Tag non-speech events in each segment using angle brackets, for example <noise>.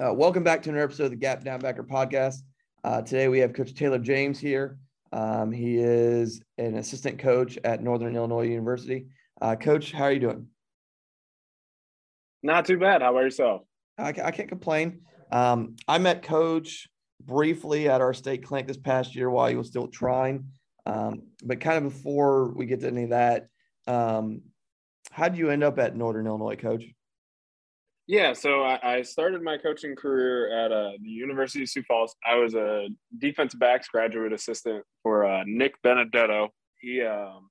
Uh, welcome back to another episode of the Gap Downbacker podcast. Uh, today we have Coach Taylor James here. Um, he is an assistant coach at Northern Illinois University. Uh, coach, how are you doing? Not too bad. How about yourself? I, I can't complain. Um, I met Coach briefly at our state clinic this past year while he was still trying. Um, but kind of before we get to any of that, um, how did you end up at Northern Illinois, Coach? Yeah, so I, started my coaching career at uh, the University of Sioux Falls. I was a defensive backs graduate assistant for uh, Nick Benedetto. He um,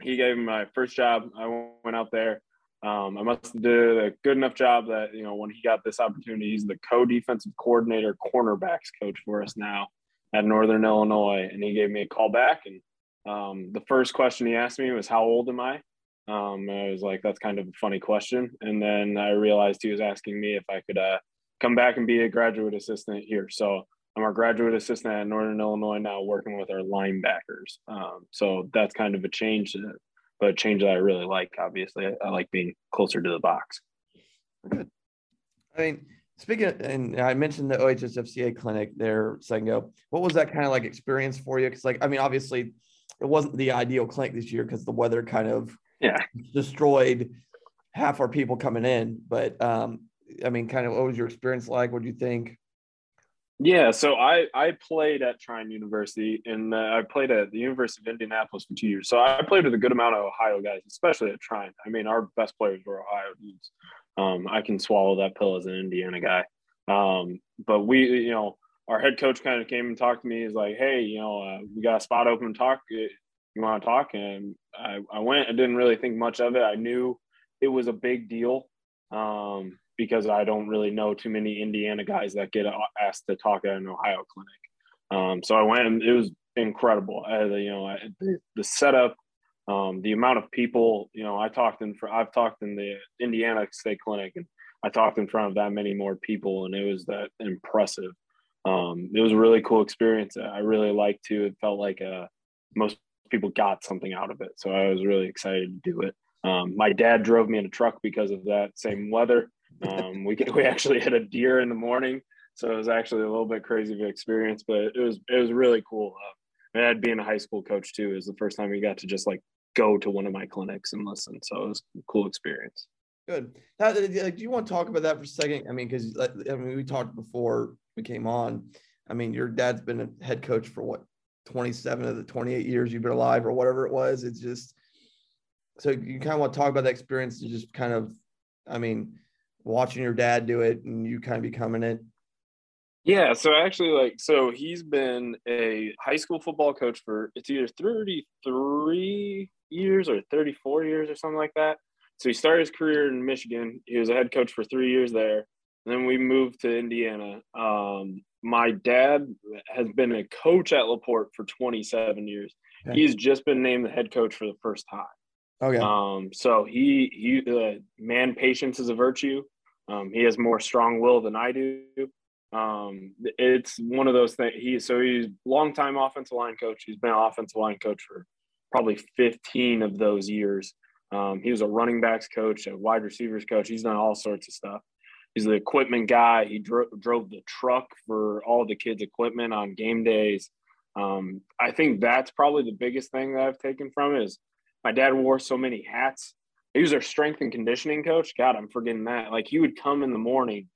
he gave me my first job. I went out there. Um, I must have did a good enough job that you know when he got this opportunity, he's the co-defensive coordinator, cornerbacks coach for us now at Northern Illinois, and he gave me a call back. And um, the first question he asked me was, "How old am I?" Um, I was like, that's kind of a funny question. And then I realized he was asking me if I could uh, come back and be a graduate assistant here. So I'm our graduate assistant at Northern Illinois now, working with our linebackers. Um, so that's kind of a change, but a change that I really like. Obviously, I, I like being closer to the box. Good. I mean, speaking, of, and I mentioned the OHSFCA clinic there a second ago. What was that kind of like experience for you? Because, like, I mean, obviously, it wasn't the ideal clinic this year because the weather kind of yeah destroyed half our people coming in. But um, I mean, kind of what was your experience like? What do you think? Yeah, so I I played at Trine University and uh, I played at the University of Indianapolis for two years. So I played with a good amount of Ohio guys, especially at Trine. I mean, our best players were Ohio dudes. Um, I can swallow that pill as an Indiana guy. Um, but we, you know, our head coach kind of came and talked to me. He's like, "Hey, you know, uh, we got a spot open. Talk you want to talk? And I, I went. I didn't really think much of it. I knew it was a big deal um, because I don't really know too many Indiana guys that get asked to talk at an Ohio clinic. Um, so I went, and it was incredible. I, you know, the, the setup, um, the amount of people. You know, I talked in for I've talked in the Indiana State Clinic, and I talked in front of that many more people, and it was that impressive. Um, it was a really cool experience. I really liked to. It felt like a most people got something out of it. So I was really excited to do it. Um, my dad drove me in a truck because of that same weather. Um, we <laughs> we actually hit a deer in the morning, so it was actually a little bit crazy of an experience, but it was it was really cool. Uh, and being a high school coach too is the first time we got to just like go to one of my clinics and listen. So it was a cool experience. Good. Now, do you want to talk about that for a second? I mean, because I mean, we talked before we came on. I mean, your dad's been a head coach for what 27 of the 28 years you've been alive or whatever it was. It's just so you kind of want to talk about that experience to just kind of, I mean, watching your dad do it and you kind of becoming it. Yeah, so actually, like, so he's been a high school football coach for it's either 33 years or 34 years or something like that. So he started his career in Michigan. He was a head coach for three years there. And then we moved to Indiana. Um, my dad has been a coach at Laporte for 27 years. Okay. He's just been named the head coach for the first time. Okay. Um, so he he uh, man, patience is a virtue. Um, he has more strong will than I do. Um, it's one of those things. He so he's longtime offensive line coach. He's been an offensive line coach for probably 15 of those years. Um, he was a running backs coach, a wide receivers coach. He's done all sorts of stuff. He's the equipment guy. He dro- drove the truck for all the kids' equipment on game days. Um, I think that's probably the biggest thing that I've taken from it is my dad wore so many hats. He was our strength and conditioning coach. God, I'm forgetting that. Like he would come in the morning,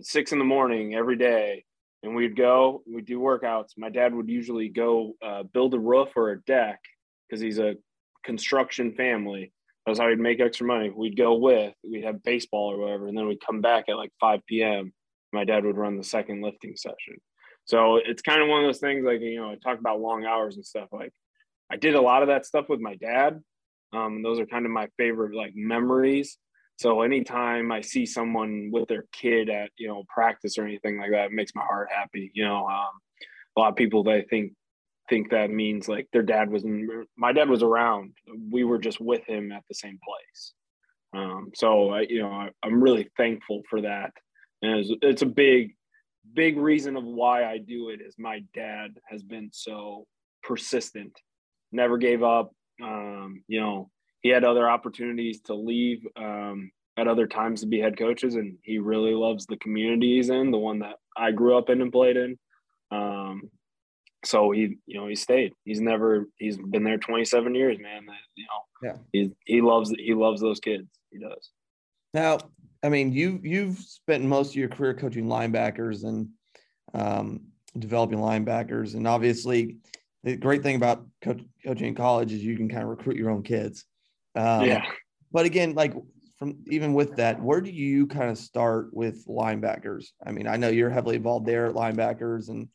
six in the morning every day, and we'd go, we'd do workouts. My dad would usually go uh, build a roof or a deck because he's a construction family. That's how he'd make extra money. We'd go with, we'd have baseball or whatever, and then we'd come back at like 5 p.m. My dad would run the second lifting session. So it's kind of one of those things like, you know, I talk about long hours and stuff. Like I did a lot of that stuff with my dad. Um, those are kind of my favorite like memories. So anytime I see someone with their kid at, you know, practice or anything like that, it makes my heart happy. You know, um, a lot of people they think think that means like their dad was in, my dad was around. We were just with him at the same place. Um, so I, you know, I, am really thankful for that. And it's, it's a big, big reason of why I do it is my dad has been so persistent, never gave up. Um, you know, he had other opportunities to leave um, at other times to be head coaches, and he really loves the community he's in, the one that I grew up in and played in. Um, so he, you know, he stayed. He's never. He's been there 27 years, man. You know, yeah. He he loves he loves those kids. He does. Now, I mean, you you've spent most of your career coaching linebackers and um, developing linebackers, and obviously, the great thing about coach, coaching in college is you can kind of recruit your own kids. Um, yeah. But again, like from even with that, where do you kind of start with linebackers? I mean, I know you're heavily involved there at linebackers, and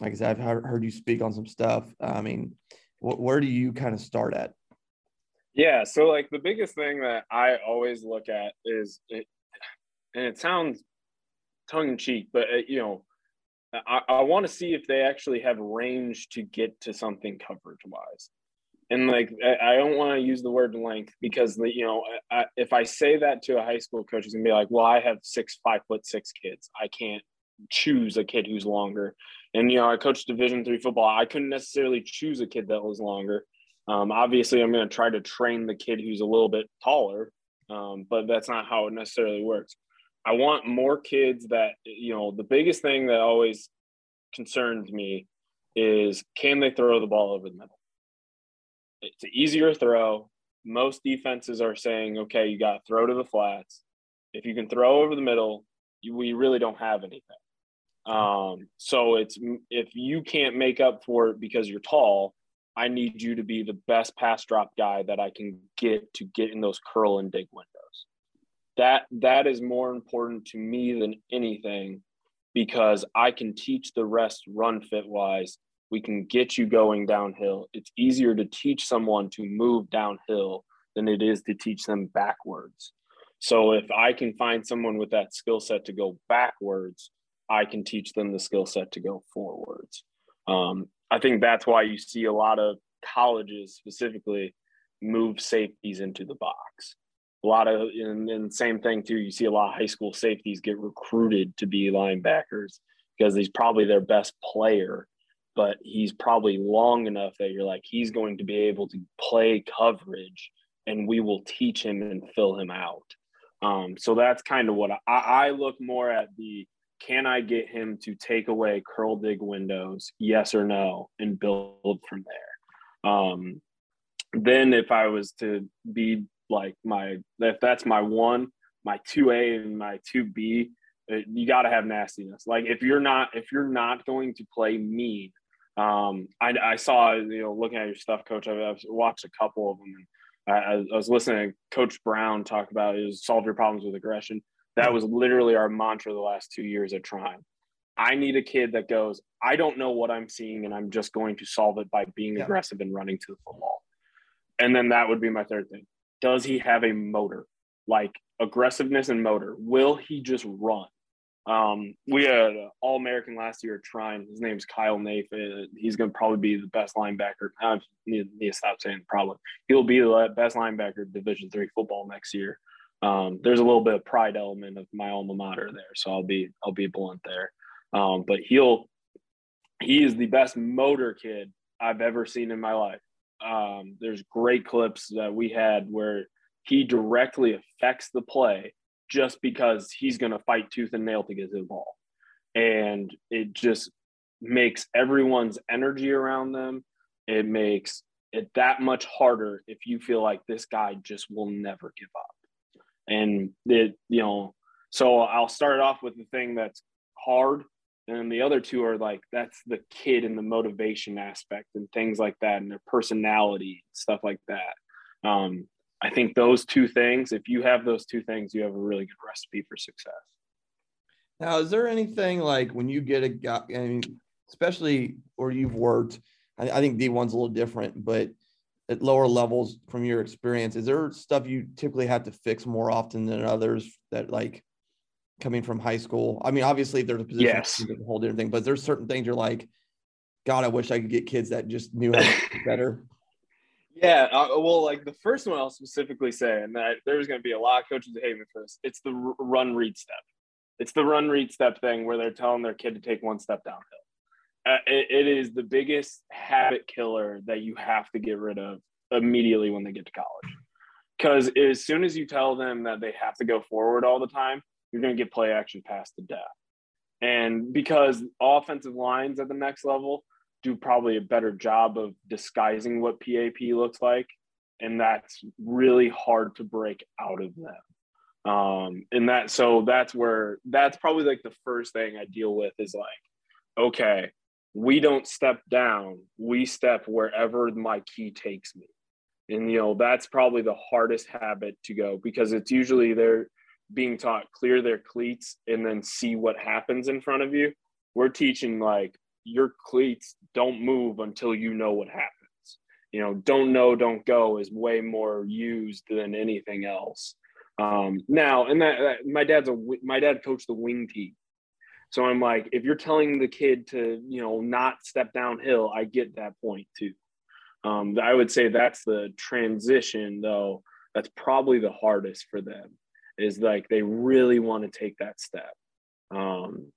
like I said, I've heard you speak on some stuff. I mean, where do you kind of start at? Yeah, so like the biggest thing that I always look at is, it, and it sounds tongue in cheek, but it, uh, you know, I, I want to see if they actually have range to get to something coverage wise. And like, I don't want to use the word length because, you know, I, if I say that to a high school coach, he's gonna be like, well, I have six, five foot six kids. I can't choose a kid who's longer. And, you know, I coached division three football. I couldn't necessarily choose a kid that was longer. Um, obviously, I'm going to try to train the kid who's a little bit taller, um, but that's not how it necessarily works. I want more kids that, you know, the biggest thing that always concerns me is can they throw the ball over the middle? It's an easier throw. Most defenses are saying, okay, you got to throw to the flats. If you can throw over the middle, you, we really don't have anything. Um, so it's if you can't make up for it because you're tall, I need you to be the best pass drop guy that I can get to get in those curl and dig windows that that is more important to me than anything because I can teach the rest run fit wise. We can get you going downhill. It's easier to teach someone to move downhill than it is to teach them backwards. So if I can find someone with that skill set to go backwards, I can teach them the skill set to go forwards. Um, I think that's why you see a lot of colleges specifically move safeties into the box a lot of and, same thing too you see a lot of high school safeties get recruited to be linebackers because he's probably their best player but he's probably long enough that you're like he's going to be able to play coverage and we will teach him and fill him out um, so that's kind of what I, I look more at the can I get him to take away curl dig windows yes or no and build from there um, then if I was to be like my if that's my one, my two A and my two B, uh, you got to have nastiness. Like if you're not if you're not going to play mean, um, I, I saw you know looking at your stuff, coach. I've, I've watched a couple of them. And I, I was listening to Coach Brown talk about is solve your problems with aggression. That was literally our mantra the last two years at Trine. I need a kid that goes, I don't know what I'm seeing, and I'm just going to solve it by being yeah. aggressive and running to the football. And then that would be my third thing does he have a motor? Like aggressiveness and motor. Will he just run? Um, we had an All American last year at Trine. His name's Kyle Nafe. He's going to probably be the best linebacker. I need, need to stop saying probably. He'll be the best linebacker Division three football next year. Um, there's a little bit of pride element of my alma mater there, so I'll be I'll be blunt there. Um, but he'll he is the best motor kid I've ever seen in my life. Um, there's great clips that we had where he directly affects the play just because he's going to fight tooth and nail to get the ball. And it just makes everyone's energy around them. It makes it that much harder if you feel like this guy just will never give up. And it, you know, so I'll start off with the thing that's hard. And the other two are like, that's the kid and the motivation aspect and things like that and their personality, stuff like that. Um, I think those two things, if you have those two things, you have a really good recipe for success. Now, is there anything like when you get a guy, I mean, especially where you've worked, I, I think D1's a little different, but at lower levels from your experience, is there stuff you typically have to fix more often than others that like coming from high school? I mean, obviously if there's a position, yes. a whole different thing, but there's certain things you're like, God, I wish I could get kids that just knew how to <laughs> better. Yeah, uh, well, like the first one, I'll specifically say, and that there's going to be a lot of coaches me for this. It's the run read step. It's the run read step thing where they're telling their kid to take one step downhill. Uh, it, it is the biggest habit killer that you have to get rid of immediately when they get to college. Because as soon as you tell them that they have to go forward all the time, you're going to get play action passed to death. And because offensive lines at the next level do probably a better job of disguising what PAP looks like. And that's really hard to break out of them. Um, and that, so that's where, that's probably like the first thing I deal with is like, okay, we don't step down, we step wherever my key takes me. And, you know, that's probably the hardest habit to go because it's usually they're being taught clear their cleats and then see what happens in front of you. We're teaching like your cleats don't move until you know what happens. You know, don't know, don't go is way more used than anything else. Um, now, and that, that my dad's a my dad coached the wing team, so I'm like, if you're telling the kid to you know not step downhill, I get that point too. Um, I would say that's the transition though. That's probably the hardest for them is like they really want to take that step. Um,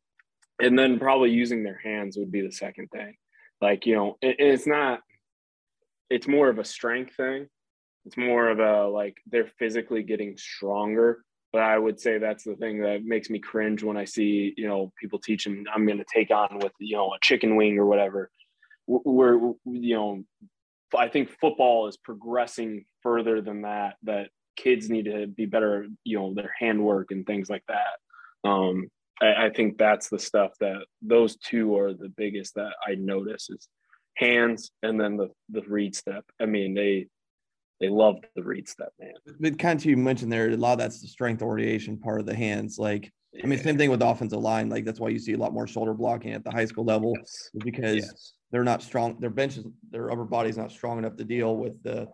and then probably using their hands would be the second thing like you know and it's not it's more of a strength thing it's more of a like they're physically getting stronger but i would say that's the thing that makes me cringe when i see you know people teaching i'm going to take on with you know a chicken wing or whatever we're you know i think football is progressing further than that that kids need to be better you know their handwork and things like that um I, I think that's the stuff that those two are the biggest that I notice is hands and then the the read step. I mean, they they love the read step, man. But kind of you mentioned there, a lot of that's the strength orientation part of the hands. Like, yeah. I mean, same thing with offensive line. Like that's why you see a lot more shoulder blocking at the high school level yes. because yes. they're not strong. Their benches, their upper body's not strong enough to deal with the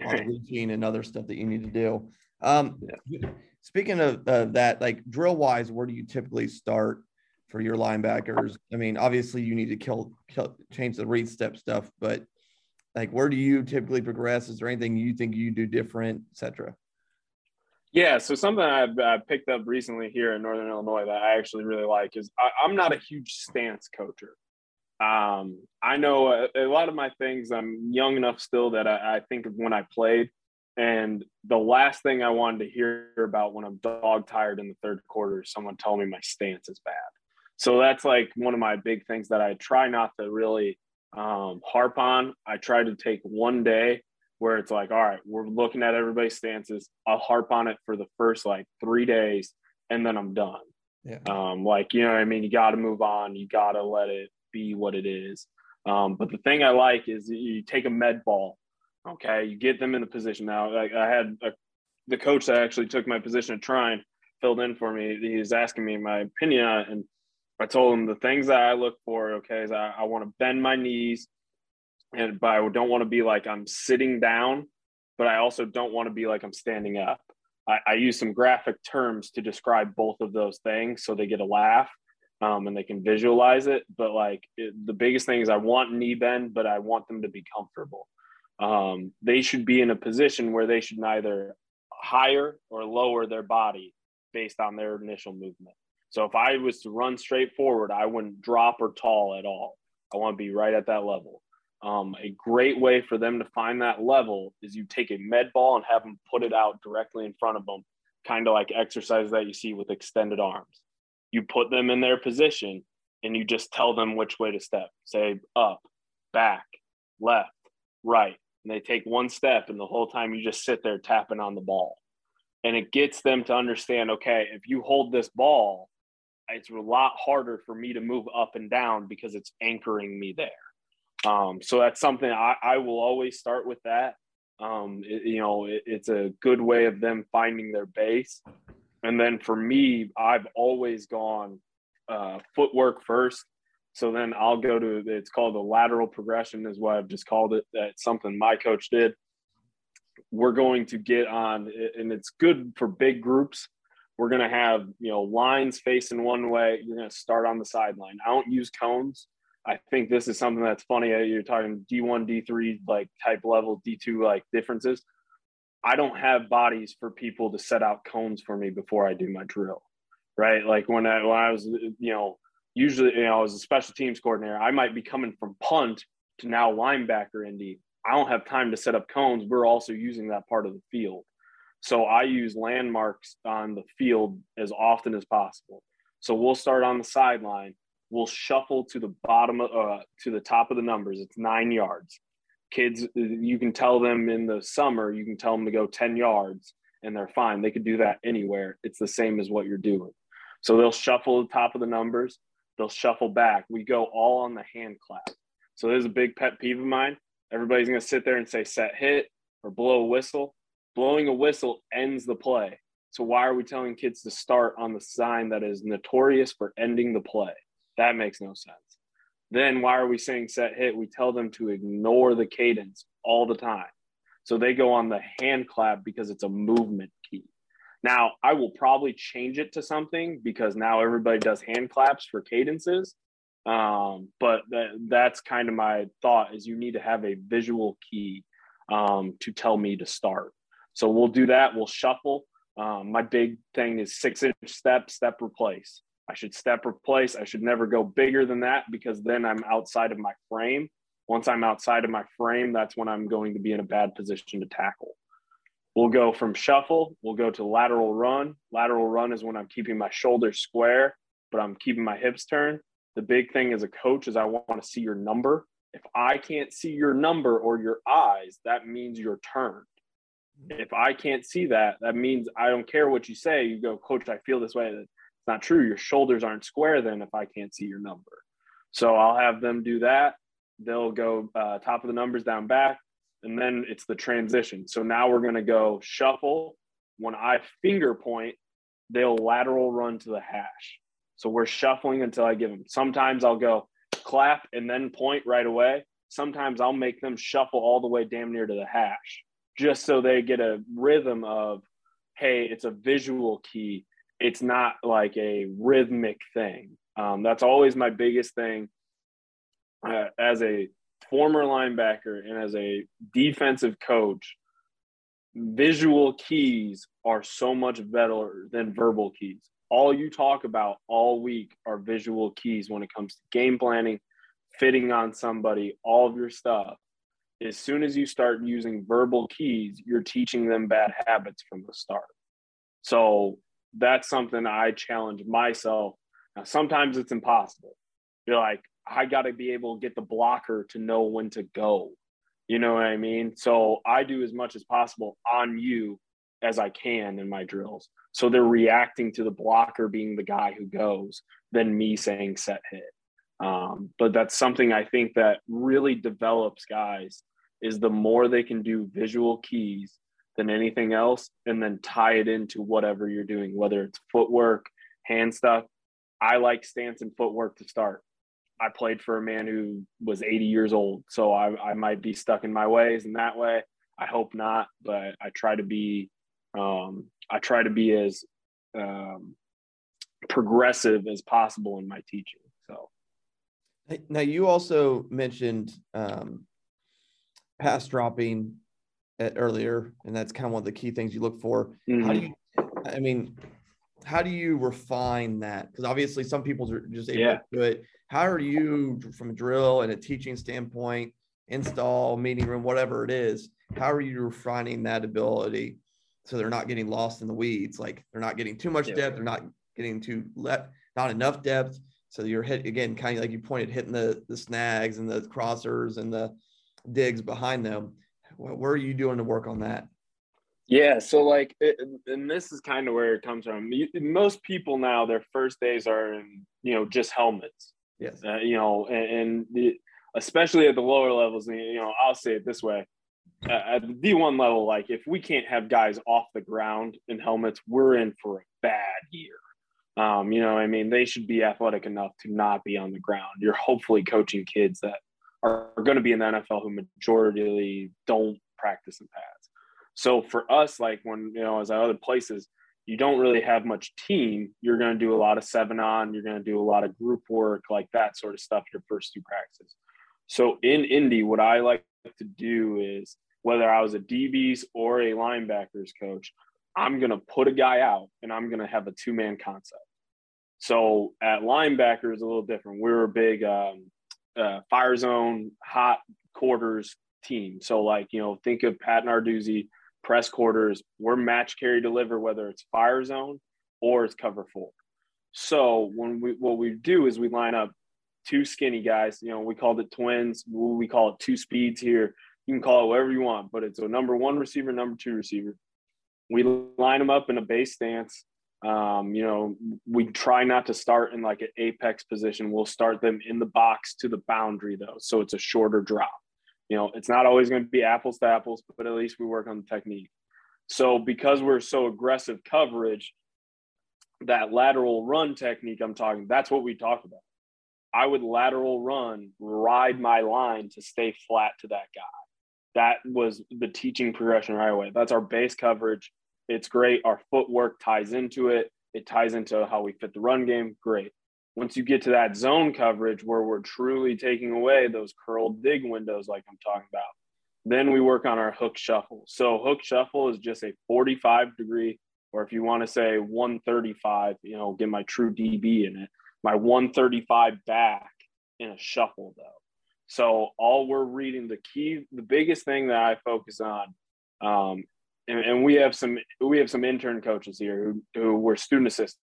<laughs> routine and other stuff that you need to do. Um, yeah. Speaking of uh, that, like drill wise, where do you typically start for your linebackers? I mean, obviously you need to kill, kill change the read step stuff, but like where do you typically progress? Is there anything you think you do different, etc.? Yeah, so something I've, picked up recently here in Northern Illinois that I actually really like is I, am not a huge stance coacher. Um, I know a, a, lot of my things. I'm young enough still that I, I think of when I played and the last thing I wanted to hear about when I'm dog tired in the third quarter is someone telling me my stance is bad. So that's like one of my big things that I try not to really um, harp on. I try to take one day where it's like, all right, we're looking at everybody's stances. I'll harp on it for the first like three days and then I'm done. Yeah. Um, like, you know I mean? You got to move on. You got to let it be what it is. Um, but the thing I like is you take a med ball Okay, you get them in the position now. Like I had a, the coach that actually took my position at Trine filled in for me. He was asking me my opinion and I told him the things that I look for. Okay, is I, I want to bend my knees, and but I don't want to be like I'm sitting down, but I also don't want to be like I'm standing up. I, I use some graphic terms to describe both of those things so they get a laugh um, and they can visualize it. But like it, the biggest thing is I want knee bend, but I want them to be comfortable. Um, they should be in a position where they should neither higher or lower their body based on their initial movement. So if I was to run straight forward, I wouldn't drop or tall at all. I want to be right at that level. Um, a great way for them to find that level is you take a med ball and have them put it out directly in front of them, kind of like exercise that you see with extended arms. You put them in their position and you just tell them which way to step. Say up, back, left, right. And they take one step, and the whole time you just sit there tapping on the ball. And it gets them to understand okay, if you hold this ball, it's a lot harder for me to move up and down because it's anchoring me there. Um, so that's something I, I, will always start with that. Um, it, you know, it, it's a good way of them finding their base. And then for me, I've always gone uh, footwork first. So then I'll go to it's called the lateral progression, is what I've just called it. That's something my coach did. We're going to get on, and it's good for big groups. We're going to have you know lines facing one way. You're going to start on the sideline. I don't use cones I think this is something that's funny. You're talking D1, D3, like type level, D2, like differences. I don't have bodies for people to set out cones for me before I do my drill, right? Like when I when I was, you know, usually you know I was a special teams coordinator. I might be coming from punt to now linebacker Indy. I don't have time to set up cones. We're also using that part of the field, so I use landmarks on the field as often as possible. So we'll start on the sideline We'll shuffle to the bottom of, uh, to the top of the numbers. It's nine yards. Kids, you can tell them in the summer, you can tell them to go 10 yards and they're fine. They could do that anywhere. It's the same as what you're doing. So they'll shuffle the top of the numbers. They'll shuffle back. We go all on the hand clap. So there's a big pet peeve of mine. Everybody's going to sit there and say set hit or blow a whistle. Blowing a whistle ends the play. So why are we telling kids to start on the sign that is notorious for ending the play? That makes no sense. Then why are we saying set hit? We tell them to ignore the cadence all the time. So they go on the hand clap because it's a movement key. Now, I will probably change it to something because now everybody does hand claps for cadences. Um, but that, that's kind of my thought is you need to have a visual key um, to tell me to start. So we'll do that. We'll shuffle. Um, my big thing is six inch step, step replace. I should step replace. I should never go bigger than that because then I'm outside of my frame. Once I'm outside of my frame, that's when I'm going to be in a bad position to tackle. We'll go from shuffle, we'll go to lateral run. Lateral run is when I'm keeping my shoulders square, but I'm keeping my hips turned. The big thing as a coach is I want to see your number. If I can't see your number or your eyes, that means you're turned. If I can't see that, that means I don't care what you say. You go, coach, I feel this way it's not true. Your shoulders aren't square then if I can't see your number. So I'll have them do that. They'll go uh, top of the numbers down back, and then it's the transition. So now we're going to go shuffle. When I finger point, they'll lateral run to the hash. So we're shuffling until I give them. Sometimes I'll go clap and then point right away. Sometimes I'll make them shuffle all the way damn near to the hash just so they get a rhythm of, hey, it's a visual key it's not like a rhythmic thing. Um, that's always my biggest thing uh, as a former linebacker and as a defensive coach. Visual keys are so much better than verbal keys. All you talk about all week are visual keys when it comes to game planning, fitting on somebody, all of your stuff. As soon as you start using verbal keys, you're teaching them bad habits from the start. So that's something I challenge myself. Now, sometimes it's impossible. You're like, I got to be able to get the blocker to know when to go. You know what I mean? So I do as much as possible on you as I can in my drills. So they're reacting to the blocker being the guy who goes than me saying set hit. Um, but that's something I think that really develops guys is the more they can do visual keys than anything else and then tie it into whatever you're doing, whether it's footwork, hand stuff. I like stance and footwork to start. I played for a man who was 80 years old, so I, I might be stuck in my ways in that way. I hope not, but I try to be Um, I try to be as um, progressive as possible in my teaching. So now you also mentioned um, pass dropping at, earlier, and that's kind of one of the key things you look for. Mm-hmm. How do you? I mean, how do you refine that? Because obviously, some people are just able yeah. to do it. How are you, from a drill and a teaching standpoint, install, meeting room, whatever it is? How are you refining that ability so they're not getting lost in the weeds? Like they're not getting too much yeah. depth, they're not getting too left, not enough depth. So you're hit again, kind of like you pointed, hitting the the snags and the crossers and the digs behind them. Where are you doing to work on that? Yeah, so like, it, and this is kind of where it comes from. Most people now, their first days are in, you know, just helmets. Yes. Uh, you know, and, and the, especially at the lower levels, you know, I'll say it this way: uh, at the D1 level, like if we can't have guys off the ground in helmets, we're in for a bad year. Um, you know, I mean, they should be athletic enough to not be on the ground. You're hopefully coaching kids that are, are going to be in the NFL who majority don't practice in pads. So for us, like when you know, as at other places, you don't really have much team. You're going to do a lot of seven on. You're going to do a lot of group work, like that sort of stuff. Your first two practices. So in Indy, what I like to do is whether I was a DBs or a linebackers coach, I'm going to put a guy out and I'm going to have a two man concept. So at linebacker is a little different. We're a big um, uh, fire zone, hot quarters team. So like, you know, think of Pat Narduzzi, press quarters, we're match carry deliver, whether it's fire zone or it's cover four. So when we, what we do is we line up two skinny guys, you know, we call it twins. We call it two speeds here. You can call it whatever you want, but it's a number one receiver, number two receiver. We line them up in a base stance. Um, you know, we try not to start in like an apex position. We'll start them in the box to the boundary though. So it's a shorter drop. You know, it's not always going to be apples to apples, but at least we work on the technique. So because we're so aggressive coverage, that lateral run technique I'm talking, that's what we talk about. I would lateral run, ride my line to stay flat to that guy. That was the teaching progression right away. That's our base coverage. It's great. Our footwork ties into it. It ties into how we fit the run game. Great. Once you get to that zone coverage where we're truly taking away those curled dig windows, like I'm talking about, then we work on our hook shuffle. So, hook shuffle is just a 45 degree, or if you want to say 135, you know, get my true DB in it, my 135 back in a shuffle, though. So, all we're reading, the key, the biggest thing that I focus on um, and, and, we have some we have some intern coaches here who, who were student assistants.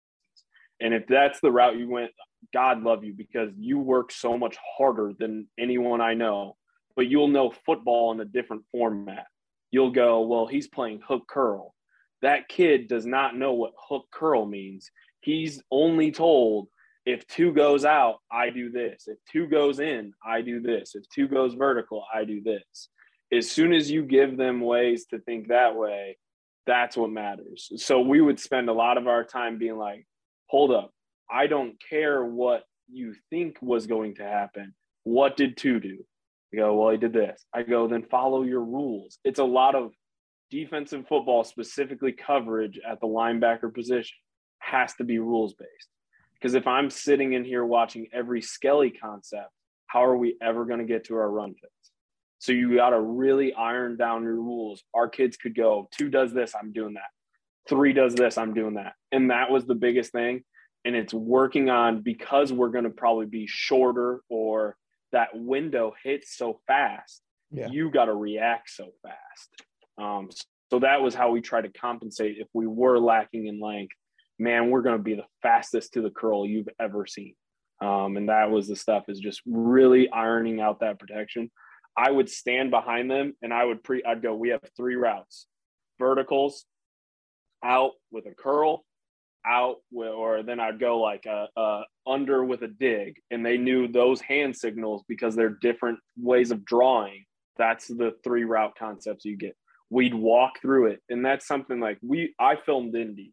And if that's the route you went god love you because you work so much harder than anyone i know. But you'll know football in a different format. You'll go well he's playing hook curl. That kid does not know what hook curl means. He's only told if two goes out i do this. If two goes in i do this. If two goes vertical i do this as soon as you give them ways to think that way, that's what matters. So we would spend a lot of our time being like, hold up, I don't care what you think was going to happen. What did two do? I go, well, he did this. I go, then follow your rules. It's a lot of defensive football, specifically coverage at the linebacker position, has to be rules based. Because if I'm sitting in here watching every Skelly concept, how are we ever going to get to our run fit? So you got to really iron down your rules. Our kids could go, two does this, I'm doing that. Three does this, I'm doing that. And that was the biggest thing. And it's working on because we're going to probably be shorter or that window hits so fast, yeah. you got to react so fast. Um, so that was how we try to compensate if we were lacking in length. Man, we're going to be the fastest to the curl you've ever seen. Um, and that was the stuff is just really ironing out that protection. I would stand behind them and I would pre I'd go, we have three routes. Verticals, out with a curl, out with, or then I'd go like a, a, under with a dig. And they knew those hand signals because they're different ways of drawing. That's the three route concepts you get. We'd walk through it. And that's something like we I filmed Indy.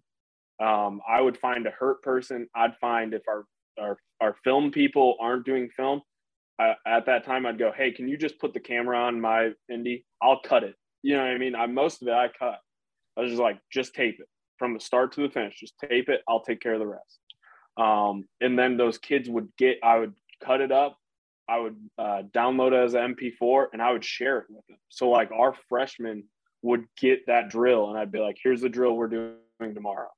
Um, I would find a hurt person. I'd find if our our our film people aren't doing film, I, at that time I'd go, hey, can you just put the camera on my Indy? I'll cut it. You know what I mean? I most of it I cut. I was just like, just tape it from the start to the finish. Just tape it. I'll take care of the rest. Um, and then those kids would get, I would cut it up. I would uh, download it as an MP4 and I would share it with them. So like our freshmen would get that drill and I'd be like, here's the drill we're doing tomorrow.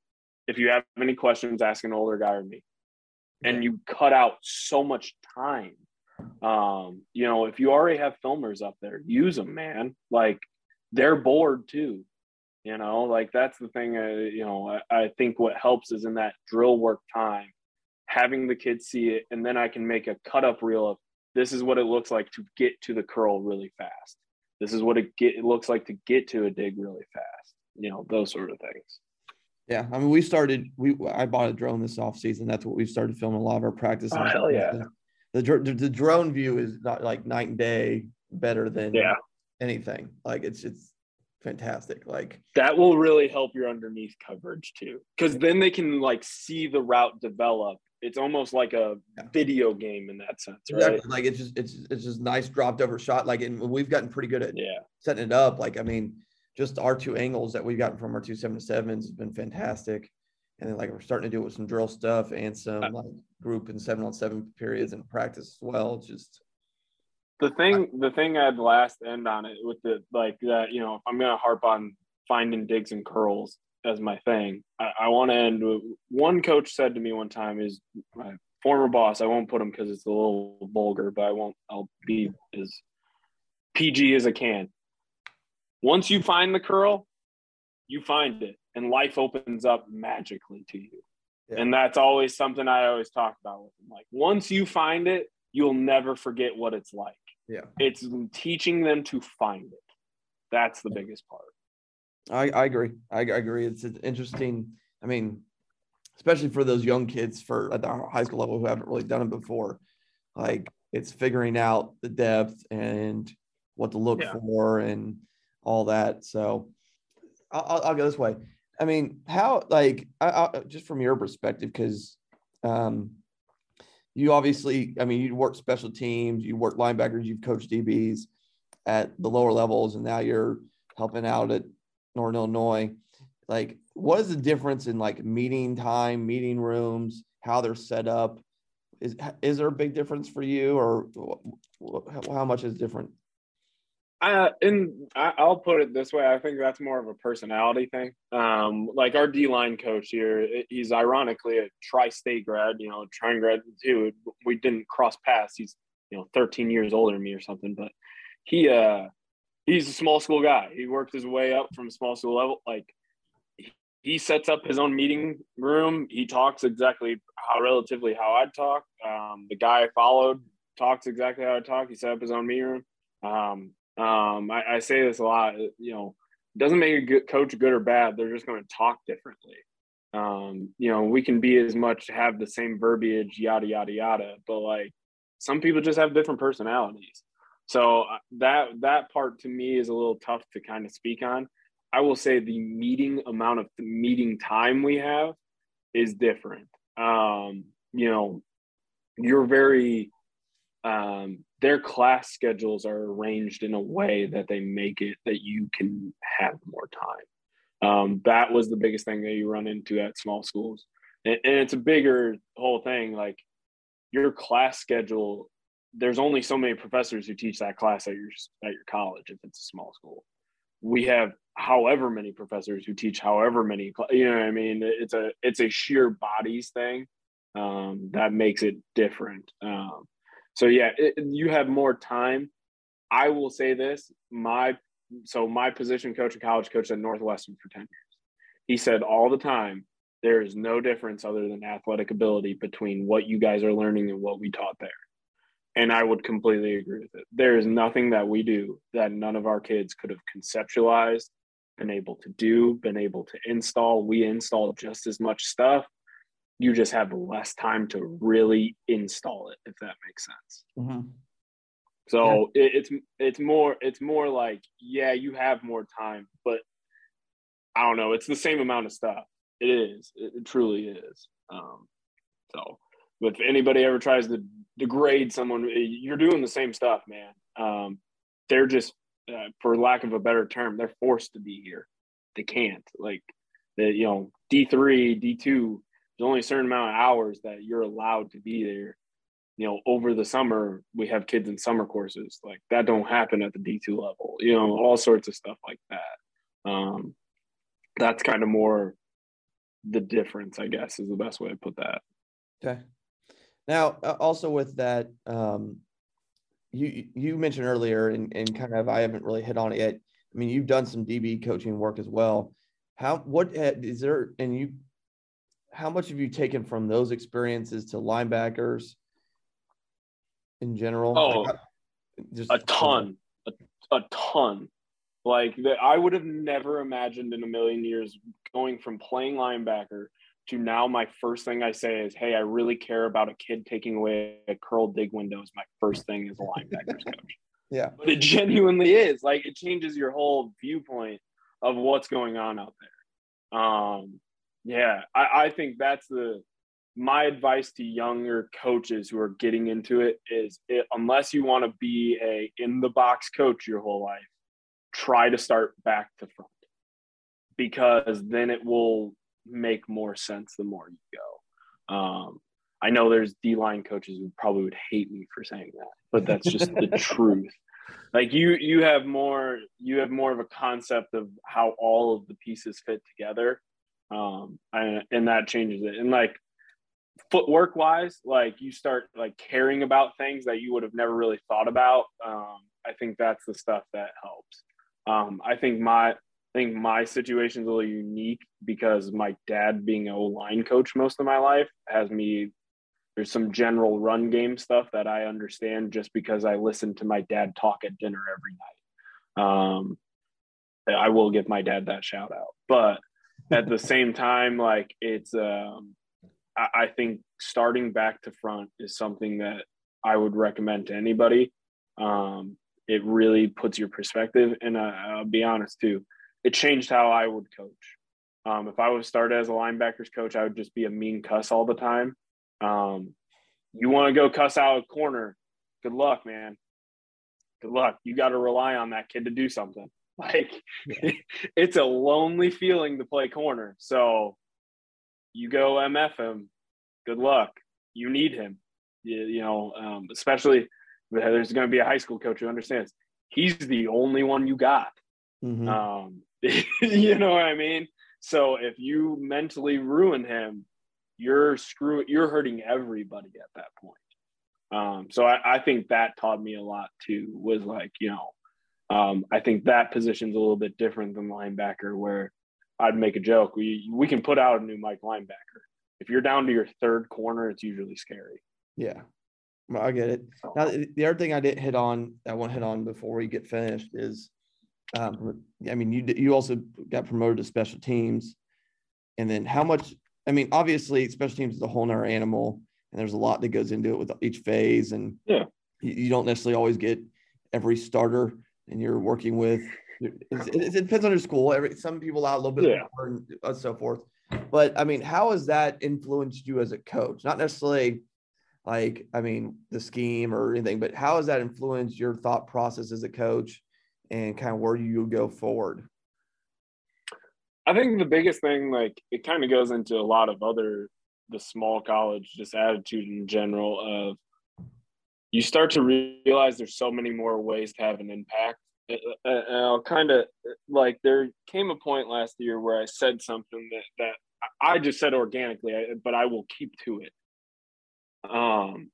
If you have any questions, ask an older guy or me. And you cut out so much time. Um, you know, if you already have filmers up there, use them, man. Like they're bored too. You know, like that's the thing. Uh, you know, I, I think what helps is in that drill work time, having the kids see it, and then I can make a cut up reel of this is what it looks like to get to the curl really fast. This is what it get it looks like to get to a dig really fast. You know, those sort of things. Yeah, I mean, we started. We I bought a drone this off season. That's what we started filming a lot of our practice. Oh, hell yeah! The, the, the drone view is not like night and day better than yeah anything. Like it's it's fantastic. Like that will really help your underneath coverage too, because then they can like see the route develop. It's almost like a yeah. video game in that sense, right? Exactly. Like it's just it's it's just nice dropped over shot. Like and we've gotten pretty good at yeah setting it up. Like I mean just our two angles that we've gotten from our two seven sevens has been fantastic. And then like we're starting to do it with some drill stuff and some uh, like group and seven on seven periods and practice as well. Just the thing, the thing I'd last end on it with the like that, you know, if I'm gonna harp on finding digs and curls as my thing, I, I want to end with one coach said to me one time is my former boss. I won't put him because it's a little vulgar, but I won't. I'll be as PG as I can once you find the curl, you find it and life opens up magically to you. Yeah. And that's always something I always talk about with them. Like once you find it, you'll never forget what it's like. Yeah. It's teaching them to find it. That's the biggest part. I, I agree. I, I agree. It's, it's interesting. I mean, especially for those young kids for at the high school level who haven't really done it before. Like it's figuring out the depth and what to look yeah. for and all that. So I'll, I'll go this way. I mean, how like I, I, just from your perspective, because um, you obviously, I mean, you work special teams, you work linebackers, you've coached DBs at the lower levels, and now you're helping out at Northern Illinois. Like, what is the difference in like meeting time, meeting rooms, how they're set up? Is is there a big difference for you, or how much is different? I and I, will put it this way. I think that's more of a personality thing. Um, like our D line coach here, he's ironically a tri-state grad. You know, Trine grad too. We didn't cross paths. He's you know 13 years older than me or something, but he uh he's a small school guy. He worked his way up from small school level. Like he sets up his own meeting room. He talks exactly how relatively how I'd talk. Um, the guy I followed talks exactly how I talk. He set up his own meeting room. Um, um, I, I, say this a lot. You know, doesn't make a good coach good or bad. They're just going to talk differently. Um, you know, we can be as much have the same verbiage, yada yada yada, but like some people just have different personalities. So uh, that that part to me is a little tough to kind of speak on. I will say the meeting amount of meeting time we have is different. Um, you know, you're very um, their class schedules are arranged in a way that they make it that you can have more time. Um, that was the biggest thing that you run into at small schools, and, and it's a bigger whole thing. Like your class schedule, there's only so many professors who teach that class at your at your college if it's a small school. We have however many professors who teach however many. You know what I mean? It's a it's a sheer bodies thing um, that makes it different. Um, so yeah, it, you have more time. I will say this: my so my position coach in college coached at Northwestern for ten years. He said all the time, there is no difference other than athletic ability between what you guys are learning and what we taught there. And I would completely agree with it. There is nothing that we do that none of our kids could have conceptualized, been able to do, been able to install. We install just as much stuff you just have less time to really install it if that makes sense mm-hmm. so yeah. it, it's it's more it's more like yeah you have more time but i don't know it's the same amount of stuff it is it, it truly is um, so if anybody ever tries to degrade someone eh, you're doing the same stuff man um, they're just uh, for lack of a better term they're forced to be here they can't. Like that, you know, D three, D two, there's only a certain amount of hours that you're allowed to be there. You know, over the summer we have kids in summer courses like that don't happen at the D two level. You know, all sorts of stuff like that. Um, that's kind of more the difference, I guess, is the best way to put that. Okay. Now, uh, also with that, um, you you mentioned earlier, and, and kind of I haven't really hit on it yet. I mean, you've done some DB coaching work as well. How what is there, and you, how much have you taken from those experiences to linebackers in general? Oh, like, just a ton, a, a ton. Like that, I would have never imagined in a million years going from playing linebacker to now my first thing I say is, "Hey, I really care about a kid taking away a curl dig window." Is my first thing as a linebackers coach. <laughs> Yeah, but it genuinely is. Like it changes your whole viewpoint of what's going on out there. Um, yeah, I, I think that's the my advice to younger coaches who are getting into it is it, unless you want to be a in the box coach your whole life try to start back to front because then it will make more sense the more you go. Um, I know there's D line coaches who probably would hate me for saying that, but that's just the <laughs> truth. Like you, you have more, you have more of a concept of how all of the pieces fit together, um, and, and that changes it. And like footwork wise, like you start like caring about things that you would have never really thought about. Um, I think that's the stuff that helps. Um, I think my I think my situation is a little unique because my dad being a line coach most of my life has me there's some general run game stuff that I understand just because I listen to my dad talk at dinner every night. Um, I will give my dad that shout out, but at the same time, like it's, um, I, I think starting back to front is something that I would recommend to anybody. Um, it really puts your perspective. And uh, I'll be honest too, it changed how I would coach. Um, if I was started as a linebackers coach, I would just be a mean cuss all the time. Um, you want to go cuss out a corner? Good luck, man. Good luck. You got to rely on that kid to do something. <laughs> Like yeah. <laughs> it's a lonely feeling to play corner. So you go MF him. Good luck. You need him. You, you know, um, especially there's going to be a high school coach who understands he's the only one you got. Mm-hmm. Um, <laughs> you know what I mean? So if you mentally ruin him, you're screw you're hurting everybody at that point. Um, so I, I, think that taught me a lot too. Was like you know, um, I think that position's a little bit different than linebacker, where I'd make a joke. We we can put out a new Mike linebacker. If you're down to your third corner, it's usually scary. Yeah. I get it. Now, the other thing I didn't hit on, I want to hit on before we get finished is, um, I mean, you you also got promoted to special teams, and then how much? I mean, obviously, special teams is a whole nother animal, and there's a lot that goes into it with each phase, and yeah, you, you don't necessarily always get every starter, and you're working with. It, it, depends on your school. Every some people out a little bit yeah. more and uh, so forth. But I mean, how has that influenced you as a coach? Not necessarily like i mean the scheme or anything but how has that influenced your thought process as a coach and kind of where you go forward i think the biggest thing like it kind of goes into a lot of other the small college just attitude in general of you start to realize there's so many more ways to have an impact and i'll kind of like there came a point last year where i said something that that i just said organically but i will keep to it um,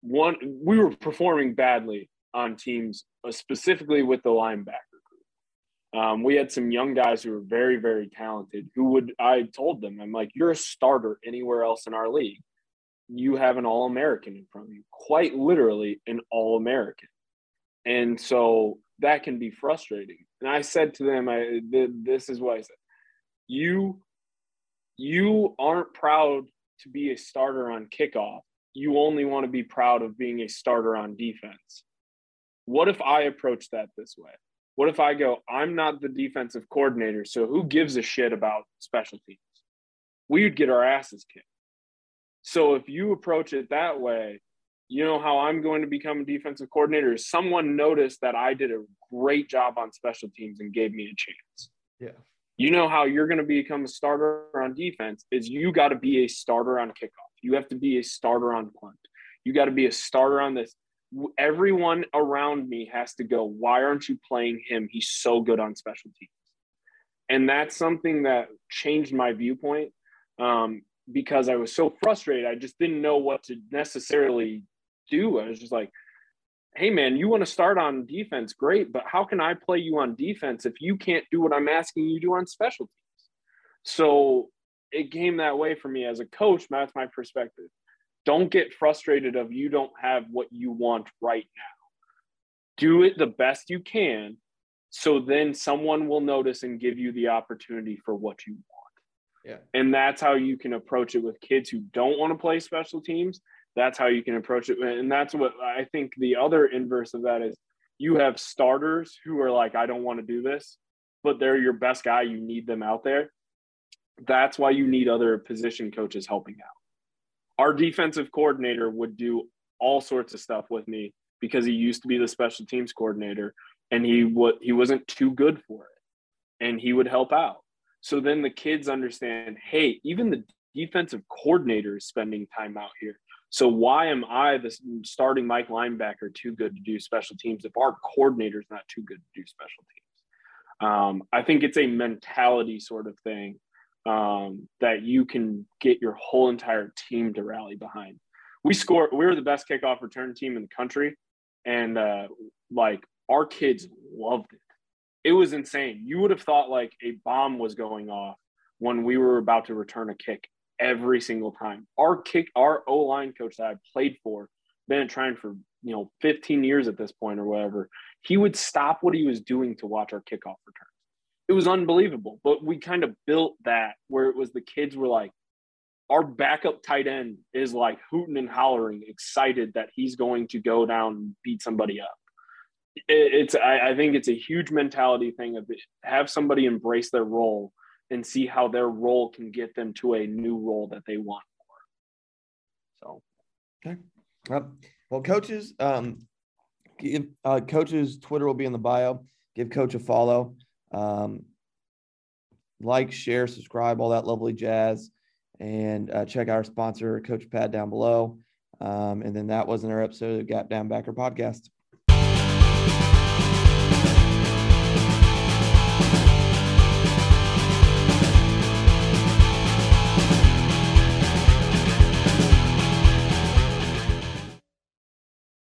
one we were performing badly on teams, uh, specifically with the linebacker group. Um, we had some young guys who were very, very talented. Who would I told them, I'm like, you're a starter anywhere else in our league. You have an All American in front of you, quite literally an All American, and so that can be frustrating. And I said to them, I this is what I said: you you aren't proud to be a starter on kickoff you only want to be proud of being a starter on defense. What if I approach that this way? What if I go, I'm not the defensive coordinator, so who gives a shit about special teams? We would get our asses kicked. So if you approach it that way, you know how I'm going to become a defensive coordinator? Someone noticed that I did a great job on special teams and gave me a chance. Yeah. You know how you're going to become a starter on defense is you got to be a starter on kickoff. You have to be a starter on punt. You got to be a starter on this. Everyone around me has to go, why aren't you playing him? He's so good on special teams. And that's something that changed my viewpoint um, because I was so frustrated. I just didn't know what to necessarily do. I was just like, hey, man, you want to start on defense? Great. But how can I play you on defense if you can't do what I'm asking you to do on special teams? So it came that way for me as a coach. That's my perspective. Don't get frustrated of you don't have what you want right now. Do it the best you can so then someone will notice and give you the opportunity for what you want. Yeah. And that's how you can approach it with kids who don't want to play special teams. That's how you can approach it. And that's what I think the other inverse of that is you have starters who are like, I don't want to do this, but they're your best guy. You need them out there. That's why you need other position coaches helping out. Our defensive coordinator would do all sorts of stuff with me because he used to be the special teams coordinator and he what he wasn't too good for it and he would help out so then the kids understand hey even the defensive coordinator is spending time out here. So why am i the starting mike linebacker too good to do special teams if our coordinator is not too good to do special teams? Um, i think it's a mentality sort of thing um, that you can get your whole entire team to rally behind. We score we were the best kickoff return team in the country and uh, like our kids loved it. It was insane. You would have thought like a bomb was going off when we were about to return a kick every single time. Our kick, our O line coach that I played for, been trying for you know 15 years at this point or whatever. He would stop what he was doing to watch our kickoff returns. It was unbelievable. But we kind of built that where it was the kids were like, our backup tight end is like hooting and hollering, excited that he's going to go down and beat somebody up it's I, I, think it's a huge mentality thing of have somebody embrace their role and see how their role can get them to a new role that they want more. So, okay. Well, coaches, um, give, uh, coaches Twitter will be in the bio. Give coach a follow. Um, like, share, subscribe, all that lovely jazz, and uh, check our sponsor, Coach Pad, down below. Um, and then that was in our episode of Gap Down Backer podcast.